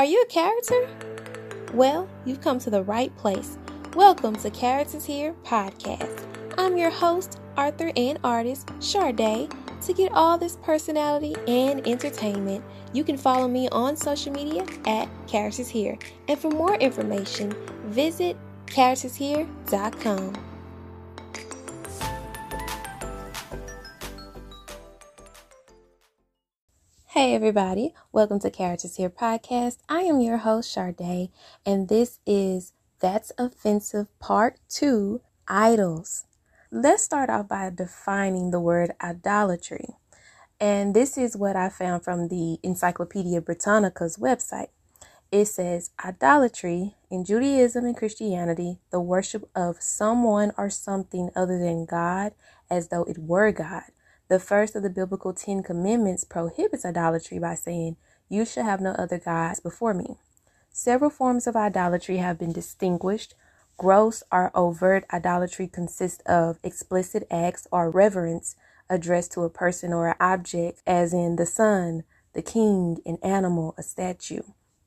Are you a character? Well, you've come to the right place. Welcome to Characters Here podcast. I'm your host, Arthur and artist Sharday. To get all this personality and entertainment, you can follow me on social media at Characters Here. And for more information, visit charactershere.com. Hey everybody, welcome to Characters Here podcast. I am your host Sharday, and this is That's Offensive Part 2 Idols. Let's start off by defining the word idolatry. And this is what I found from the Encyclopedia Britannica's website. It says idolatry in Judaism and Christianity, the worship of someone or something other than God as though it were God the first of the biblical Ten Commandments prohibits idolatry by saying, You shall have no other gods before me. Several forms of idolatry have been distinguished. Gross or overt idolatry consists of explicit acts or reverence addressed to a person or an object, as in the sun, the king, an animal, a statue.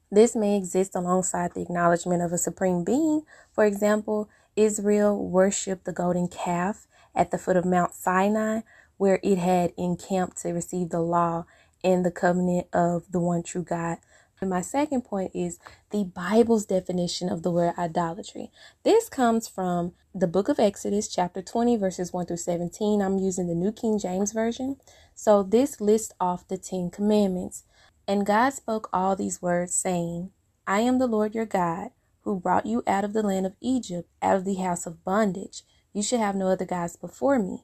This may exist alongside the acknowledgement of a supreme being. For example, Israel worshiped the golden calf at the foot of Mount Sinai, where it had encamped to receive the law and the covenant of the one true God. And my second point is the Bible's definition of the word idolatry. This comes from the book of Exodus, chapter 20, verses 1 through 17. I'm using the New King James Version. So this lists off the Ten Commandments. And God spoke all these words, saying, I am the Lord your God, who brought you out of the land of Egypt, out of the house of bondage. You shall have no other gods before me.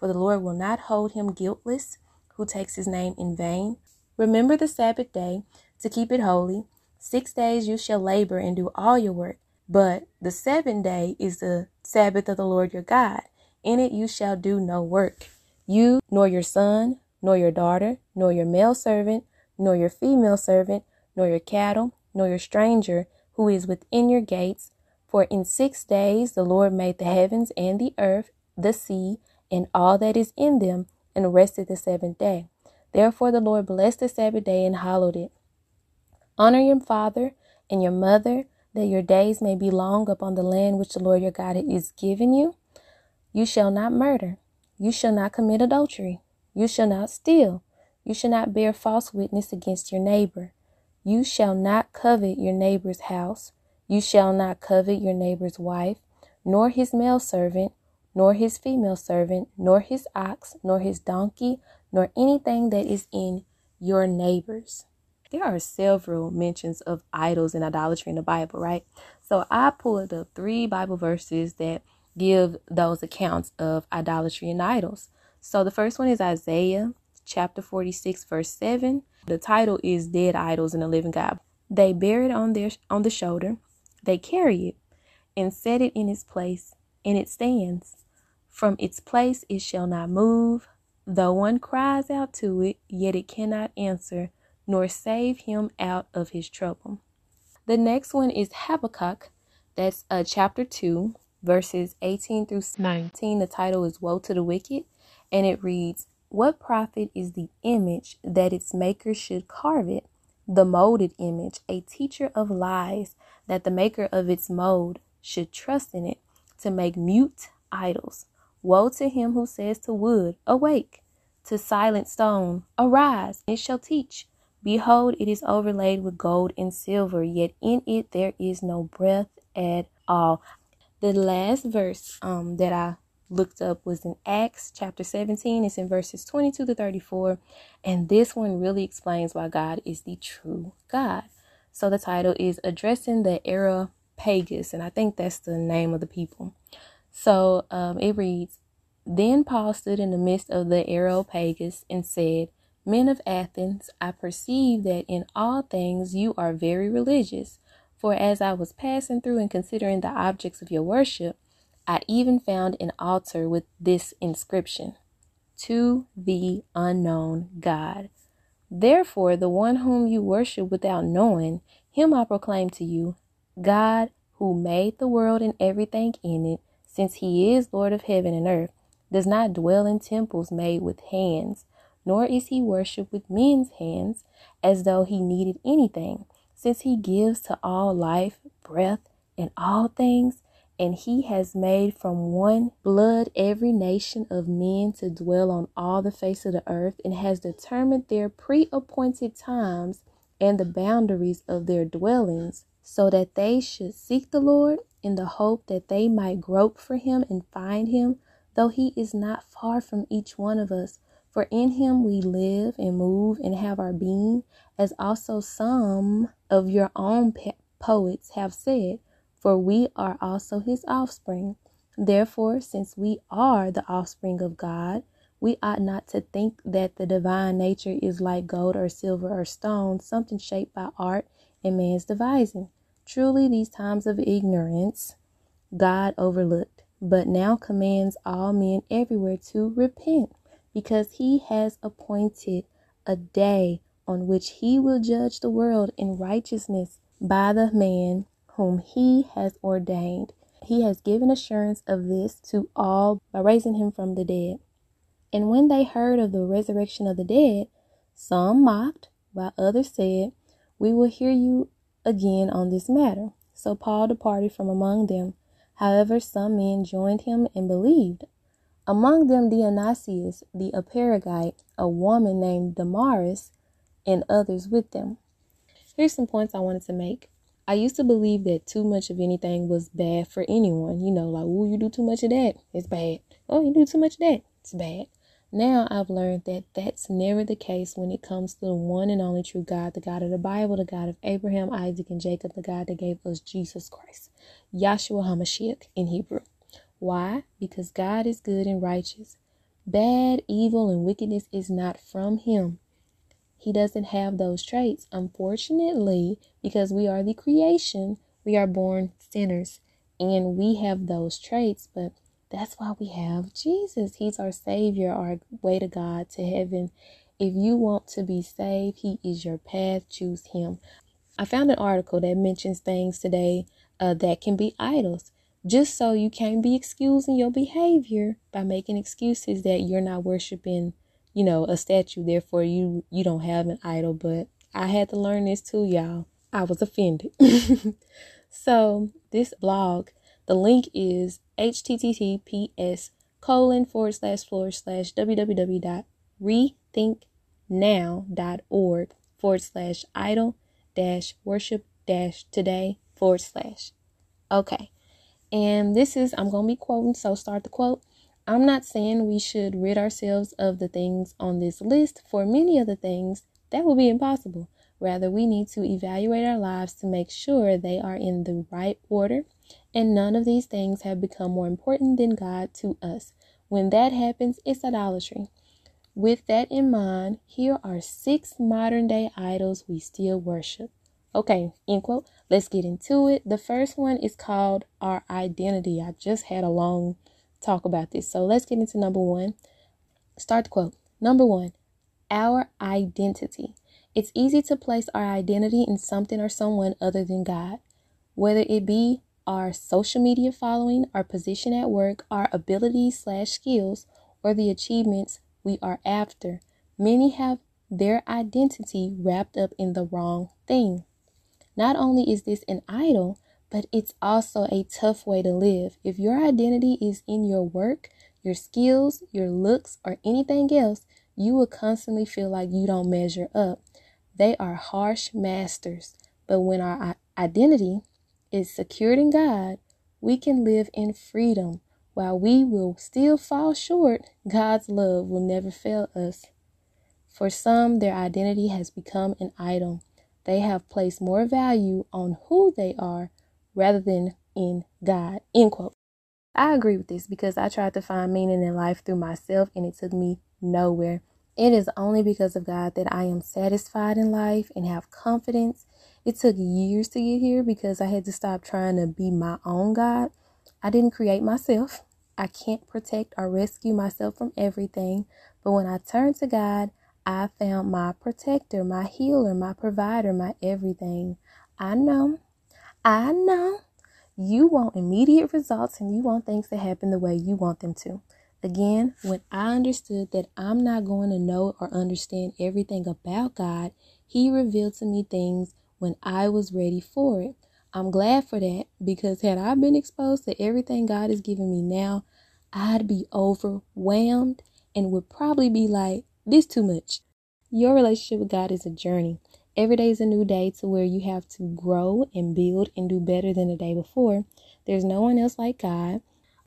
for the Lord will not hold him guiltless who takes his name in vain. Remember the Sabbath day to keep it holy. Six days you shall labor and do all your work, but the seventh day is the Sabbath of the Lord your God. In it you shall do no work, you, nor your son, nor your daughter, nor your male servant, nor your female servant, nor your cattle, nor your stranger who is within your gates. For in six days the Lord made the heavens and the earth, the sea, and all that is in them, and rested the seventh day. Therefore the Lord blessed the Sabbath day and hallowed it. Honor your father and your mother, that your days may be long upon the land which the Lord your God is giving you. You shall not murder. You shall not commit adultery. You shall not steal. You shall not bear false witness against your neighbor. You shall not covet your neighbor's house. You shall not covet your neighbor's wife, nor his male servant, nor his female servant, nor his ox, nor his donkey, nor anything that is in your neighbor's. There are several mentions of idols and idolatry in the Bible, right? So I pulled up three Bible verses that give those accounts of idolatry and idols. So the first one is Isaiah chapter 46 verse 7. The title is Dead Idols and the Living God. They bear it on their on the shoulder, they carry it and set it in its place, and it stands. From its place it shall not move. Though one cries out to it, yet it cannot answer, nor save him out of his trouble. The next one is Habakkuk. That's uh, chapter 2, verses 18 through 19. The title is Woe to the Wicked, and it reads, What profit is the image that its maker should carve it? The molded image, a teacher of lies, that the maker of its mold should trust in it to make mute idols. Woe to him who says to wood, Awake! To silent stone, Arise! It shall teach. Behold, it is overlaid with gold and silver, yet in it there is no breath at all. The last verse um, that I looked up was in Acts chapter 17. It's in verses 22 to 34. And this one really explains why God is the true God. So the title is Addressing the Areopagus, and I think that's the name of the people. So um, it reads Then Paul stood in the midst of the Areopagus and said, Men of Athens, I perceive that in all things you are very religious. For as I was passing through and considering the objects of your worship, I even found an altar with this inscription To the unknown God. Therefore, the one whom you worship without knowing, him I proclaim to you God, who made the world and everything in it, since he is Lord of heaven and earth, does not dwell in temples made with hands, nor is he worshipped with men's hands, as though he needed anything since he gives to all life, breath, and all things, and he has made from one blood every nation of men to dwell on all the face of the earth, and has determined their pre appointed times and the boundaries of their dwellings, so that they should seek the Lord in the hope that they might grope for him and find him, though he is not far from each one of us. For in him we live and move and have our being, as also some of your own poets have said, for we are also his offspring. Therefore, since we are the offspring of God, we ought not to think that the divine nature is like gold or silver or stone, something shaped by art and man's devising. Truly, these times of ignorance God overlooked, but now commands all men everywhere to repent because he has appointed a day on which he will judge the world in righteousness by the man whom he has ordained. He has given assurance of this to all by raising him from the dead. And when they heard of the resurrection of the dead, some mocked, while others said, We will hear you again on this matter. So Paul departed from among them. However, some men joined him and believed among them Dionysius the Areopagite, a woman named Damaris, and others with them. Here's some points I wanted to make. I used to believe that too much of anything was bad for anyone. You know, like, oh, you do too much of that, it's bad. Oh, you do too much of that, it's bad. Now I've learned that that's never the case when it comes to the one and only true God, the God of the Bible, the God of Abraham, Isaac, and Jacob, the God that gave us Jesus Christ, Yahshua HaMashiach in Hebrew. Why? Because God is good and righteous. Bad, evil, and wickedness is not from Him. He doesn't have those traits. Unfortunately, because we are the creation, we are born sinners and we have those traits, but that's why we have Jesus. He's our Savior, our way to God, to heaven. If you want to be saved, He is your path. Choose Him. I found an article that mentions things today uh, that can be idols just so you can't be excusing your behavior by making excuses that you're not worshiping, you know, a statue. Therefore, you you don't have an idol. But I had to learn this too, y'all. I was offended. so this blog, the link is https colon forward slash forward slash www.rethinknow.org forward slash idol dash worship dash today forward slash. Okay. And this is, I'm going to be quoting, so start the quote. I'm not saying we should rid ourselves of the things on this list. For many of the things, that will be impossible. Rather, we need to evaluate our lives to make sure they are in the right order, and none of these things have become more important than God to us. When that happens, it's idolatry. With that in mind, here are six modern day idols we still worship. Okay, end quote. Let's get into it. The first one is called our identity. I just had a long talk about this. So let's get into number one. Start the quote. Number one, our identity. It's easy to place our identity in something or someone other than God, whether it be our social media following, our position at work, our abilities slash skills, or the achievements we are after. Many have their identity wrapped up in the wrong thing. Not only is this an idol, but it's also a tough way to live. If your identity is in your work, your skills, your looks, or anything else, you will constantly feel like you don't measure up. They are harsh masters. But when our identity is secured in God, we can live in freedom. While we will still fall short, God's love will never fail us. For some, their identity has become an idol. They have placed more value on who they are rather than in God. End quote. I agree with this because I tried to find meaning in life through myself and it took me nowhere. It is only because of God that I am satisfied in life and have confidence. It took years to get here because I had to stop trying to be my own God. I didn't create myself. I can't protect or rescue myself from everything. But when I turned to God, I found my protector, my healer, my provider, my everything. I know, I know you want immediate results and you want things to happen the way you want them to. Again, when I understood that I'm not going to know or understand everything about God, He revealed to me things when I was ready for it. I'm glad for that because had I been exposed to everything God is giving me now, I'd be overwhelmed and would probably be like, this too much. Your relationship with God is a journey. Every day is a new day to where you have to grow and build and do better than the day before. There's no one else like God.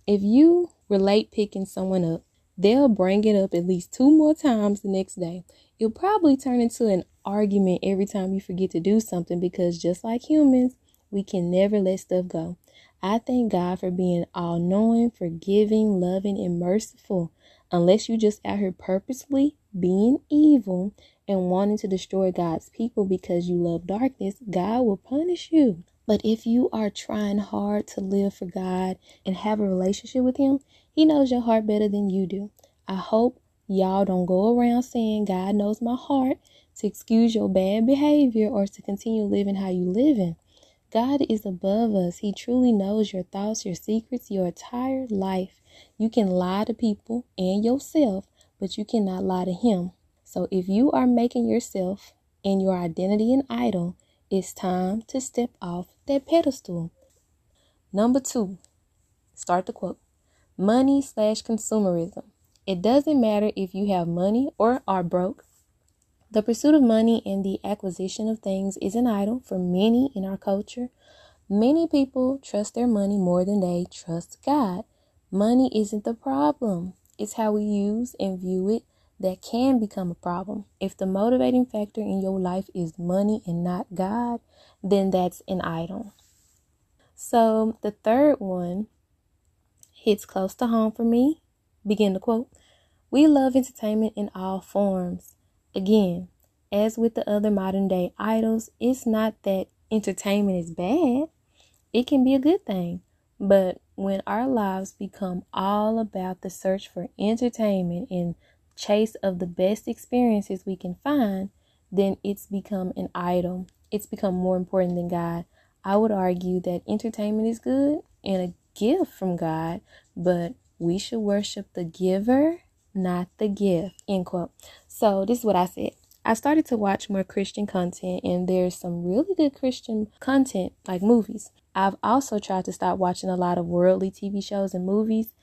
If you relate picking someone up, they'll bring it up at least two more times the next day. It'll probably turn into an argument every time you forget to do something because just like humans, we can never let stuff go. I thank God for being all knowing, forgiving, loving, and merciful. Unless you just out here purposely being evil and wanting to destroy God's people because you love darkness, God will punish you. But if you are trying hard to live for God and have a relationship with Him, He knows your heart better than you do. I hope y'all don't go around saying God knows my heart to excuse your bad behavior or to continue living how you living. God is above us. He truly knows your thoughts, your secrets, your entire life. You can lie to people and yourself, but you cannot lie to Him. So if you are making yourself and your identity an idol, it's time to step off that pedestal. Number two, start the quote money slash consumerism. It doesn't matter if you have money or are broke. The pursuit of money and the acquisition of things is an idol for many in our culture. Many people trust their money more than they trust God. Money isn't the problem, it's how we use and view it that can become a problem. If the motivating factor in your life is money and not God, then that's an idol. So the third one hits close to home for me. Begin to quote We love entertainment in all forms. Again, as with the other modern day idols, it's not that entertainment is bad, it can be a good thing. But when our lives become all about the search for entertainment and chase of the best experiences we can find, then it's become an idol. It's become more important than God. I would argue that entertainment is good and a gift from God, but we should worship the giver not the gift. End quote. So this is what I said. I started to watch more Christian content, and there's some really good Christian content, like movies. I've also tried to stop watching a lot of worldly TV shows and movies,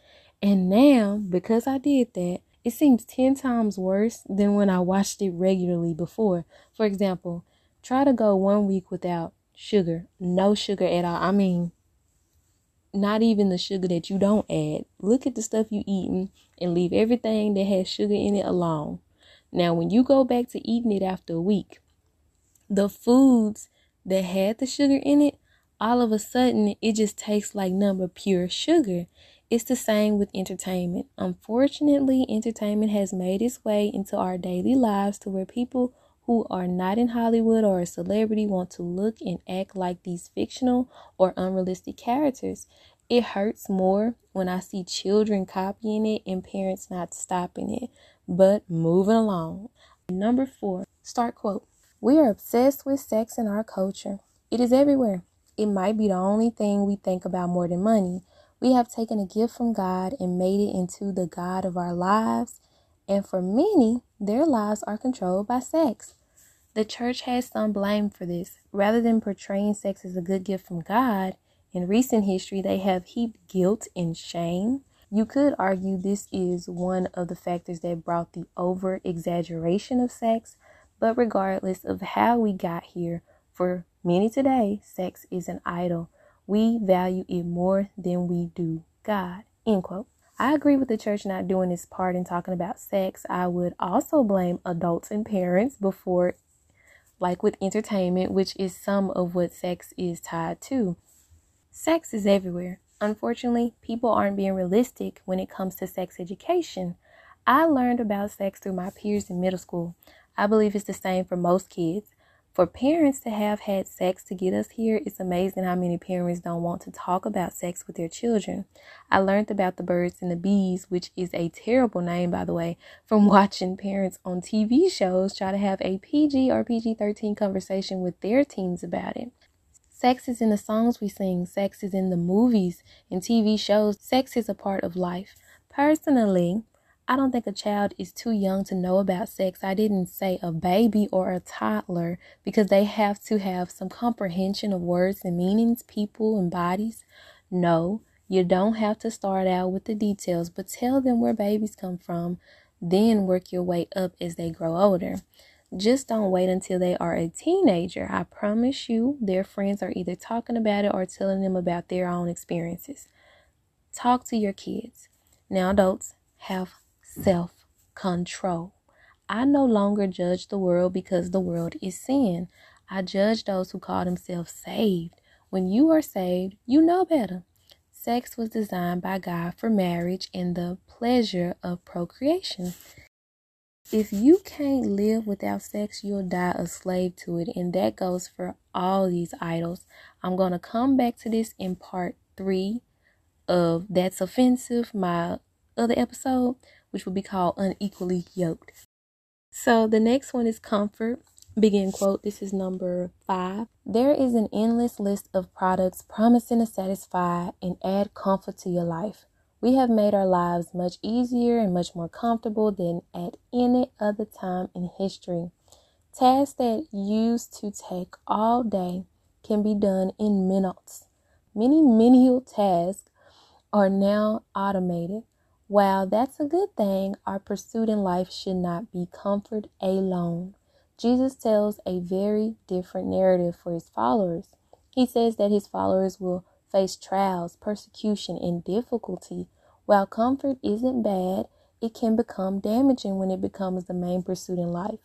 and now because I did that, it seems 10 times worse than when I watched it regularly before. For example, try to go one week without sugar, no sugar at all. I mean, not even the sugar that you don't add. Look at the stuff you eating and leave everything that has sugar in it alone. Now, when you go back to eating it after a week, the foods that had the sugar in it, all of a sudden it just tastes like number pure sugar. It's the same with entertainment. Unfortunately, entertainment has made its way into our daily lives to where people who are not in Hollywood or a celebrity want to look and act like these fictional or unrealistic characters. It hurts more when I see children copying it and parents not stopping it, but moving along. Number four, start quote. We are obsessed with sex in our culture. It is everywhere. It might be the only thing we think about more than money. We have taken a gift from God and made it into the God of our lives. And for many, their lives are controlled by sex. The church has some blame for this. Rather than portraying sex as a good gift from God, in recent history they have heaped guilt and shame. You could argue this is one of the factors that brought the over exaggeration of sex, but regardless of how we got here, for many today, sex is an idol. We value it more than we do God. End quote. I agree with the church not doing its part in talking about sex. I would also blame adults and parents before like with entertainment, which is some of what sex is tied to. Sex is everywhere. Unfortunately, people aren't being realistic when it comes to sex education. I learned about sex through my peers in middle school. I believe it's the same for most kids. For parents to have had sex to get us here, it's amazing how many parents don't want to talk about sex with their children. I learned about the birds and the bees, which is a terrible name, by the way, from watching parents on TV shows try to have a PG or PG 13 conversation with their teens about it. Sex is in the songs we sing, sex is in the movies and TV shows. Sex is a part of life. Personally, I don't think a child is too young to know about sex. I didn't say a baby or a toddler because they have to have some comprehension of words and meanings, people and bodies. No, you don't have to start out with the details, but tell them where babies come from, then work your way up as they grow older. Just don't wait until they are a teenager. I promise you, their friends are either talking about it or telling them about their own experiences. Talk to your kids. Now, adults have self control. I no longer judge the world because the world is sin. I judge those who call themselves saved. When you are saved, you know better. Sex was designed by God for marriage and the pleasure of procreation. If you can't live without sex, you'll die a slave to it, and that goes for all these idols. I'm going to come back to this in part three of That's Offensive, my other episode which will be called unequally yoked. So the next one is comfort. Begin quote. This is number five. There is an endless list of products promising to satisfy and add comfort to your life. We have made our lives much easier and much more comfortable than at any other time in history. Tasks that used to take all day can be done in minutes. Many menial tasks are now automated. While that's a good thing, our pursuit in life should not be comfort alone. Jesus tells a very different narrative for his followers. He says that his followers will face trials, persecution, and difficulty. While comfort isn't bad, it can become damaging when it becomes the main pursuit in life.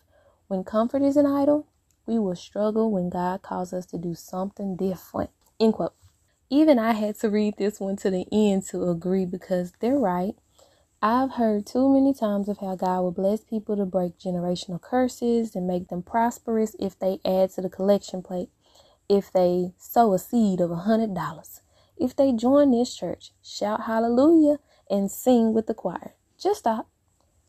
When comfort is an idol, we will struggle when God calls us to do something different. End quote. Even I had to read this one to the end to agree because they're right. I've heard too many times of how God will bless people to break generational curses and make them prosperous if they add to the collection plate, if they sow a seed of a hundred dollars, if they join this church, shout hallelujah, and sing with the choir. Just stop.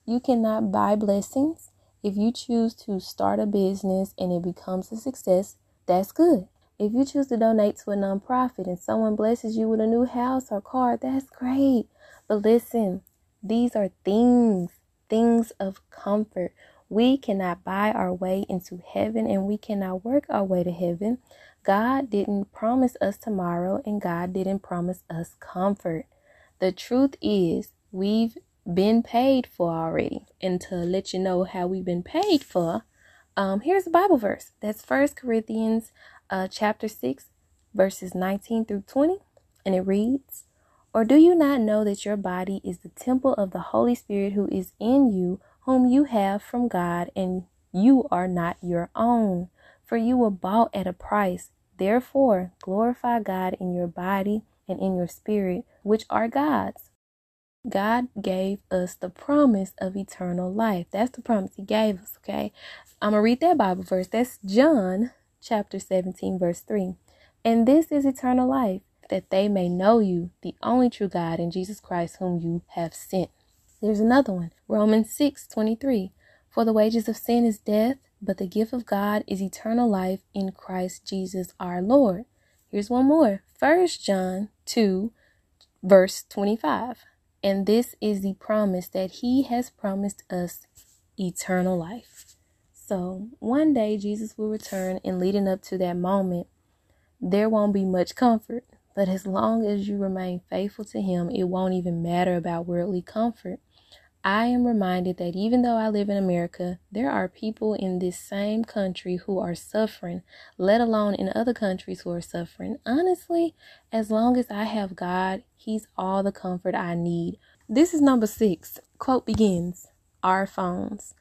You cannot buy blessings. If you choose to start a business and it becomes a success, that's good. If you choose to donate to a nonprofit and someone blesses you with a new house or car, that's great. But listen, these are things, things of comfort. We cannot buy our way into heaven and we cannot work our way to heaven. God didn't promise us tomorrow and God didn't promise us comfort. The truth is, we've been paid for already. And to let you know how we've been paid for, um, here's a Bible verse. That's First Corinthians uh, chapter 6, verses 19 through 20. And it reads, or do you not know that your body is the temple of the Holy Spirit who is in you, whom you have from God, and you are not your own? For you were bought at a price. Therefore, glorify God in your body and in your spirit, which are God's. God gave us the promise of eternal life. That's the promise He gave us, okay? I'm going to read that Bible verse. That's John chapter 17, verse 3. And this is eternal life that they may know you, the only true God, and Jesus Christ, whom you have sent. There's another one, Romans 6 23. For the wages of sin is death, but the gift of God is eternal life in Christ Jesus our Lord. Here's one more, First John 2, verse 25. And this is the promise that He has promised us eternal life. So one day Jesus will return, and leading up to that moment, there won't be much comfort. But as long as you remain faithful to Him, it won't even matter about worldly comfort. I am reminded that even though I live in America, there are people in this same country who are suffering, let alone in other countries who are suffering. Honestly, as long as I have God, He's all the comfort I need. This is number six. Quote begins Our phones.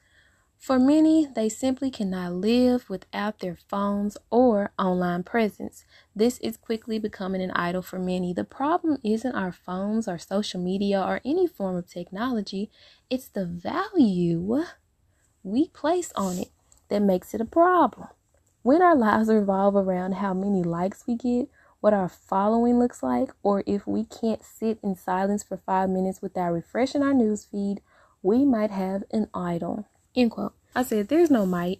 For many, they simply cannot live without their phones or online presence. This is quickly becoming an idol for many. The problem isn't our phones or social media or any form of technology, it's the value we place on it that makes it a problem. When our lives revolve around how many likes we get, what our following looks like, or if we can't sit in silence for five minutes without refreshing our news feed, we might have an idol. End quote. I said, There's no might.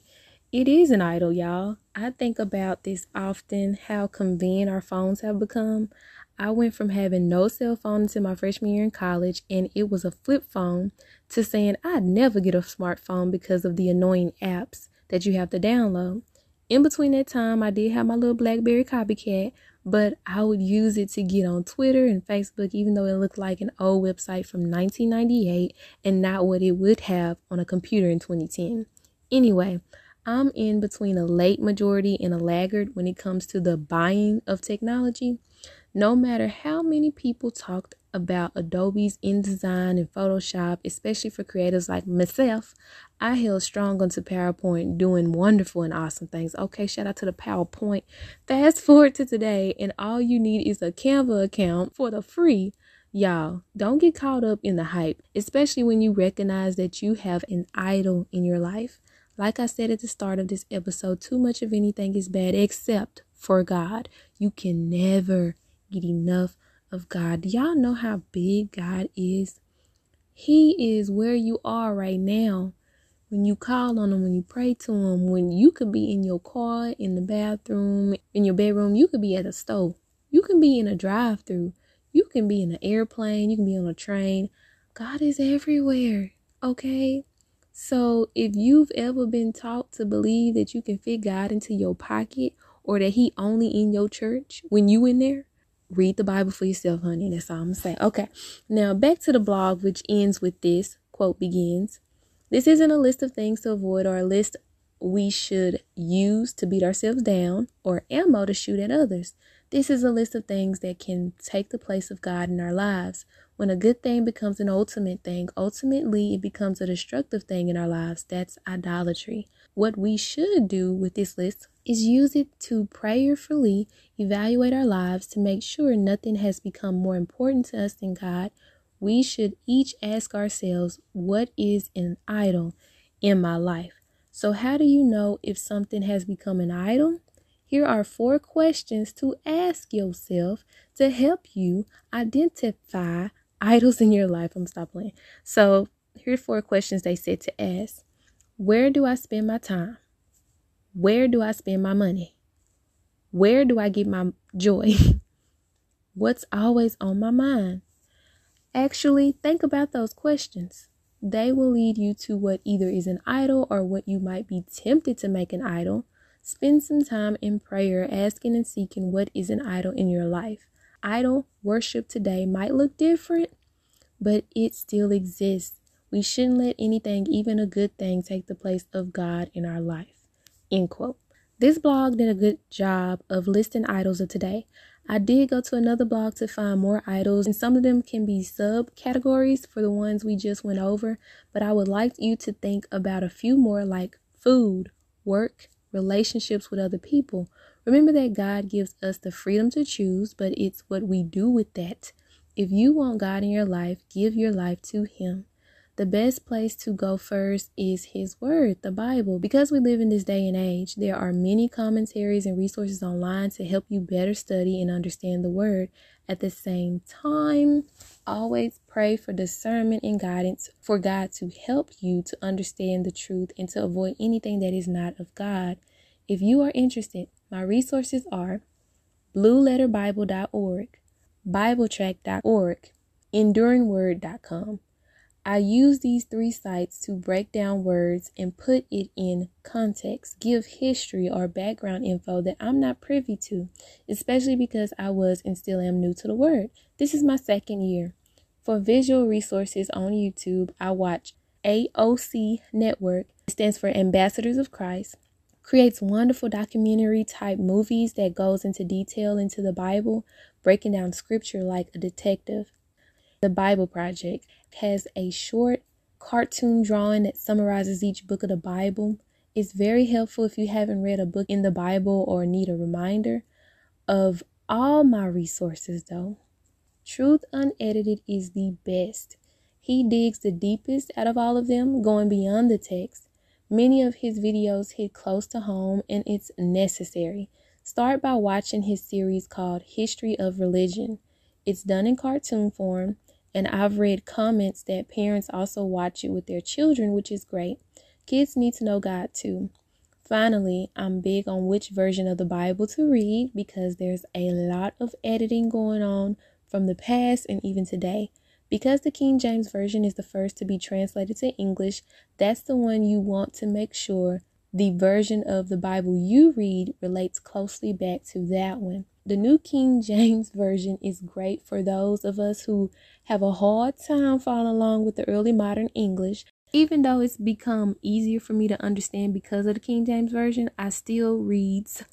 It is an idol, y'all. I think about this often how convenient our phones have become. I went from having no cell phone until my freshman year in college, and it was a flip phone, to saying I'd never get a smartphone because of the annoying apps that you have to download. In between that time, I did have my little Blackberry copycat, but I would use it to get on Twitter and Facebook, even though it looked like an old website from 1998 and not what it would have on a computer in 2010. Anyway, I'm in between a late majority and a laggard when it comes to the buying of technology. No matter how many people talked about Adobe's InDesign and Photoshop, especially for creators like myself, I held strong onto PowerPoint, doing wonderful and awesome things. Okay, shout out to the PowerPoint. Fast forward to today, and all you need is a Canva account for the free. Y'all, don't get caught up in the hype, especially when you recognize that you have an idol in your life. Like I said at the start of this episode, too much of anything is bad except for God. You can never get enough of God. Do y'all know how big God is? He is where you are right now when you call on him, when you pray to him, when you could be in your car, in the bathroom, in your bedroom, you could be at a stove, you can be in a drive through, you can be in an airplane, you can be on a train. God is everywhere, okay? So if you've ever been taught to believe that you can fit God into your pocket or that he only in your church when you in there, read the Bible for yourself, honey. That's all I'm saying. Okay. Now back to the blog, which ends with this quote begins. This isn't a list of things to avoid or a list we should use to beat ourselves down or ammo to shoot at others. This is a list of things that can take the place of God in our lives. When a good thing becomes an ultimate thing, ultimately it becomes a destructive thing in our lives. That's idolatry. What we should do with this list is use it to prayerfully evaluate our lives to make sure nothing has become more important to us than God we should each ask ourselves, what is an idol in my life? So, how do you know if something has become an idol? Here are four questions to ask yourself to help you identify idols in your life. I'm stop playing. So, here are four questions they said to ask Where do I spend my time? Where do I spend my money? Where do I get my joy? What's always on my mind? Actually, think about those questions. They will lead you to what either is an idol or what you might be tempted to make an idol. Spend some time in prayer, asking and seeking what is an idol in your life. Idol worship today might look different, but it still exists. We shouldn't let anything, even a good thing, take the place of God in our life. End quote. This blog did a good job of listing idols of today. I did go to another blog to find more idols, and some of them can be subcategories for the ones we just went over. But I would like you to think about a few more like food, work, relationships with other people. Remember that God gives us the freedom to choose, but it's what we do with that. If you want God in your life, give your life to Him the best place to go first is His Word, the Bible. Because we live in this day and age, there are many commentaries and resources online to help you better study and understand the Word. At the same time, always pray for discernment and guidance for God to help you to understand the truth and to avoid anything that is not of God. If you are interested, my resources are blueletterbible.org, bibletrack.org, enduringword.com. I use these three sites to break down words and put it in context, give history or background info that I'm not privy to, especially because I was and still am new to the word. This is my second year. For visual resources on YouTube, I watch AOC Network, it stands for Ambassadors of Christ, creates wonderful documentary type movies that goes into detail into the Bible, breaking down scripture like a detective. The Bible Project has a short cartoon drawing that summarizes each book of the Bible. It's very helpful if you haven't read a book in the Bible or need a reminder. Of all my resources, though, Truth Unedited is the best. He digs the deepest out of all of them, going beyond the text. Many of his videos hit close to home, and it's necessary. Start by watching his series called History of Religion. It's done in cartoon form, and I've read comments that parents also watch it with their children, which is great. Kids need to know God too. Finally, I'm big on which version of the Bible to read because there's a lot of editing going on from the past and even today. Because the King James Version is the first to be translated to English, that's the one you want to make sure the version of the Bible you read relates closely back to that one. The New King James Version is great for those of us who have a hard time following along with the early modern English. Even though it's become easier for me to understand because of the King James Version, I still reads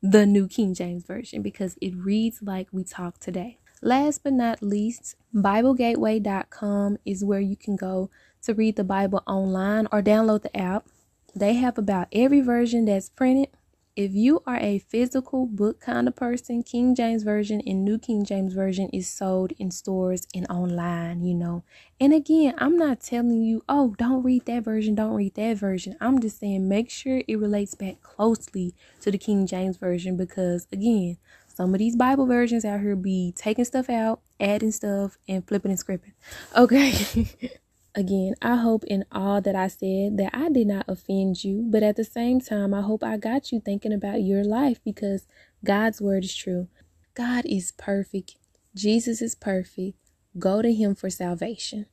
the New King James Version because it reads like we talk today. Last but not least, BibleGateway.com is where you can go to read the Bible online or download the app. They have about every version that's printed. If you are a physical book kind of person, King James Version and New King James Version is sold in stores and online, you know. And again, I'm not telling you, oh, don't read that version, don't read that version. I'm just saying make sure it relates back closely to the King James Version because, again, some of these Bible versions out here be taking stuff out, adding stuff, and flipping and scripting. Okay. Again, I hope in all that I said that I did not offend you, but at the same time, I hope I got you thinking about your life because God's word is true. God is perfect. Jesus is perfect. Go to Him for salvation.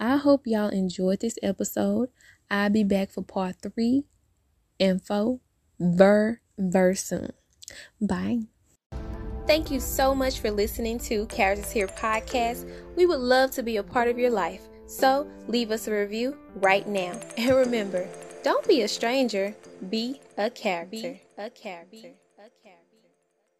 I hope y'all enjoyed this episode. I'll be back for part three info, four ver soon. Bye. Thank you so much for listening to Characters Here podcast. We would love to be a part of your life. So leave us a review right now. And remember, don't be a stranger, be a character. Be a character.